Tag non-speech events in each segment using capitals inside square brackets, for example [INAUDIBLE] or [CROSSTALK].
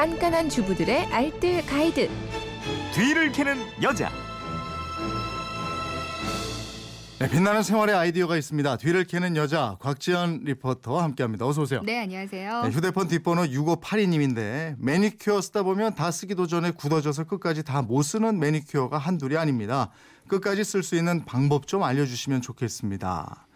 깐깐한 주부들의 알뜰 가이드. 뒤를 캐는 여자. 네, 빛나는 생활의 아이디어가 있습니다. 뒤를 캐는 여자 곽지연 리포터와 함께합니다. 어서 오세요. 네, 안녕하세요. 네, 휴대폰 뒷번호 6582님인데 매니큐어 쓰다 보면 다 쓰기도 전에 굳어져서 끝까지 다 못 쓰는 매니큐어가 한둘이 아닙니다. 끝까지 쓸 수 있는 방법 좀 알려주시면 좋겠습니다.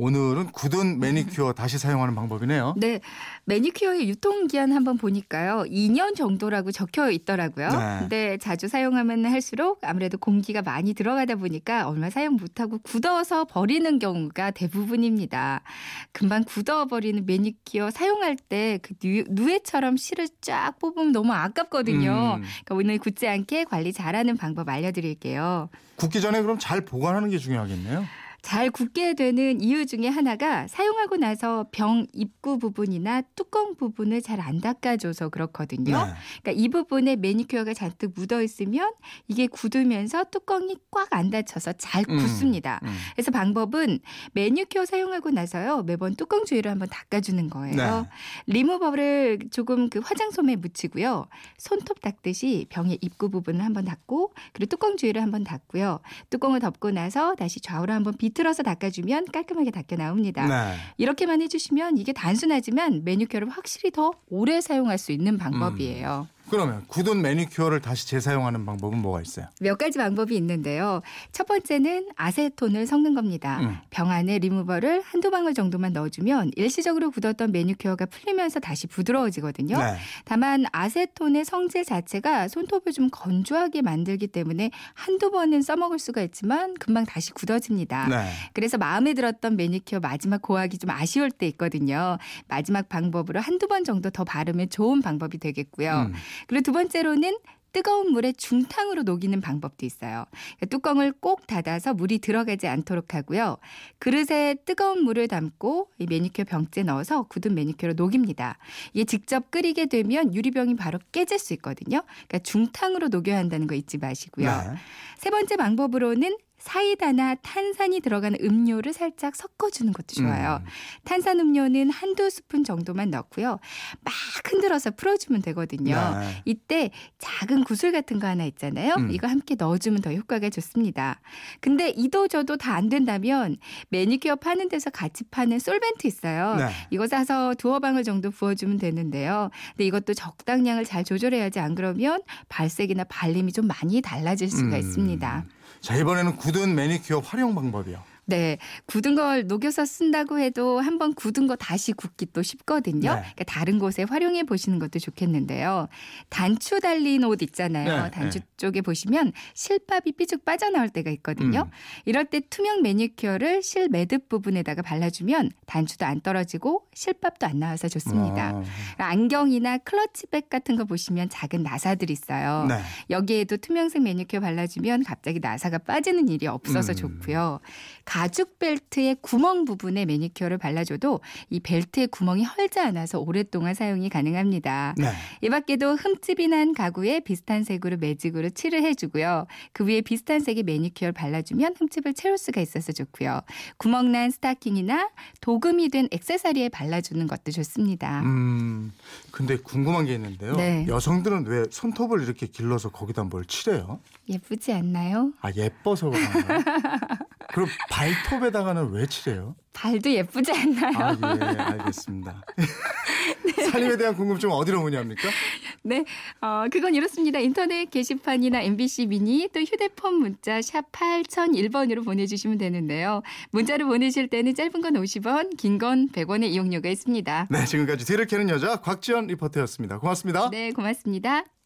오늘은 굳은 매니큐어 다시 사용하는 방법이네요. 네, 매니큐어의 유통기한 한번 보니까요. 2년 정도라고 적혀 있더라고요. 네. 근데 자주 사용하면 할수록 아무래도 공기가 많이 들어가다 보니까 얼마 사용 못하고 굳어서 버리는 경우가 대부분입니다. 금방 굳어버리는 매니큐어 사용할 때 그 누에처럼 실을 쫙 뽑으면 너무 아깝거든요. 음. 그러니까 오늘 굳지 않게 관리 잘하는 방법 알려드릴게요. 굳기 전에 그럼 잘 보관하는 게 중요하겠네요. 잘 굳게 되는 이유 중에 하나가 사용하고 나서 병 입구 부분이나 뚜껑 부분을 잘 안 닦아줘서 그렇거든요. 네. 그러니까 이 부분에 매니큐어가 잔뜩 묻어 있으면 이게 굳으면서 뚜껑이 꽉 안 닫혀서 잘 음, 굳습니다. 음. 그래서 방법은 매니큐어 사용하고 나서요 매번 뚜껑 주위를 한번 닦아주는 거예요. 네. 리무버를 조금 그 화장솜에 묻히고요 손톱 닦듯이 병의 입구 부분을 한번 닦고 그리고 뚜껑 주위를 한번 닦고요 뚜껑을 덮고 나서 다시 좌우로 한번 비 틀어서 닦아주면 깔끔하게 닦여 나옵니다. 네. 이렇게만 해주시면 이게 단순하지만 매니큐어를 확실히 더 오래 사용할 수 있는 방법이에요. 그러면 굳은 매니큐어를 다시 재사용하는 방법은 뭐가 있어요? 몇 가지 방법이 있는데요. 첫 번째는 아세톤을 섞는 겁니다. 음. 병 안에 리무버를 한두 방울 정도만 넣어주면 일시적으로 굳었던 매니큐어가 풀리면서 다시 부드러워지거든요. 네. 다만 아세톤의 성질 자체가 손톱을 좀 건조하게 만들기 때문에 한두 번은 써먹을 수가 있지만 금방 다시 굳어집니다. 네. 그래서 마음에 들었던 매니큐어 마지막 고하기 좀 아쉬울 때 있거든요. 마지막 방법으로 한두 번 정도 더 바르면 좋은 방법이 되겠고요. 음. 그리고 두 번째로는 뜨거운 물에 중탕으로 녹이는 방법도 있어요. 그러니까 뚜껑을 꼭 닫아서 물이 들어가지 않도록 하고요. 그릇에 뜨거운 물을 담고 이 매니큐어 병째 넣어서 굳은 매니큐어로 녹입니다. 이게 직접 끓이게 되면 유리병이 바로 깨질 수 있거든요. 그러니까 중탕으로 녹여야 한다는 거 잊지 마시고요. 네. 세 번째 방법으로는 사이다나 탄산이 들어가는 음료를 살짝 섞어주는 것도 좋아요. 음. 탄산 음료는 한두 스푼 정도만 넣고요. 막 흔들어서 풀어주면 되거든요. 네. 이때 작은 구슬 같은 거 하나 있잖아요. 음. 이거 함께 넣어주면 더 효과가 좋습니다. 근데 이도 저도 다 안 된다면 매니큐어 파는 데서 같이 파는 솔벤트 있어요. 네. 이거 사서 두어 방울 정도 부어주면 되는데요. 근데 이것도 적당량을 잘 조절해야지 안 그러면 발색이나 발림이 좀 많이 달라질 수가 음. 있습니다. 자 이번에는 굳은 매니큐어 활용 방법이요. 네, 굳은 걸 녹여서 쓴다고 해도 한번 굳은 거 다시 또 쉽거든요. 네. 그러니까 다른 곳에 활용해 보시는 것도 좋겠는데요. 단추 달린 옷 있잖아요. 네, 단추 네. 쪽에 보시면 실밥이 삐죽 빠져나올 때가 있거든요. 음. 이럴 때 투명 매니큐어를 실 매듭 부분에다가 발라주면 단추도 안 떨어지고 실밥도 안 나와서 좋습니다. 어. 안경이나 클러치백 같은 거 보시면 작은 나사들 있어요. 네. 여기에도 투명색 매니큐어 발라주면 갑자기 나사가 빠지는 일이 없어서 음. 좋고요. 가죽 벨트의 구멍 부분에 매니큐어를 발라줘도 이 벨트의 구멍이 헐지 않아서 오랫동안 사용이 가능합니다. 네. 이 밖에도 흠집이 난 가구에 비슷한 색으로 매직으로 칠을 해주고요. 그 위에 비슷한 색의 매니큐어를 발라주면 흠집을 채울 수가 있어서 좋고요. 구멍난 스타킹이나 도금이 된 액세서리에 발라주는 것도 좋습니다. 음. 근데 궁금한 게 있는데요. 네. 여성들은 왜 손톱을 이렇게 길러서 거기다 뭘 칠해요? 예쁘지 않나요? 아 예뻐서 그런가요? [LAUGHS] 그럼 발톱에다가는 왜 칠해요? 발도 예쁘지 않나요? 아 예, 알겠습니다. [LAUGHS] 살림에 대한 궁금증 어디로 문의합니까? 네, 어, 그건 이렇습니다. 인터넷 게시판이나 MBC 미니 또 휴대폰 문자 샵 8001번으로 보내주시면 되는데요. 문자를 보내실 때는 짧은 건 50원, 긴 건 100원의 이용료가 있습니다. 네, 지금까지 뒤를 캐는 여자 곽지연 리포터였습니다. 고맙습니다. 네, 고맙습니다.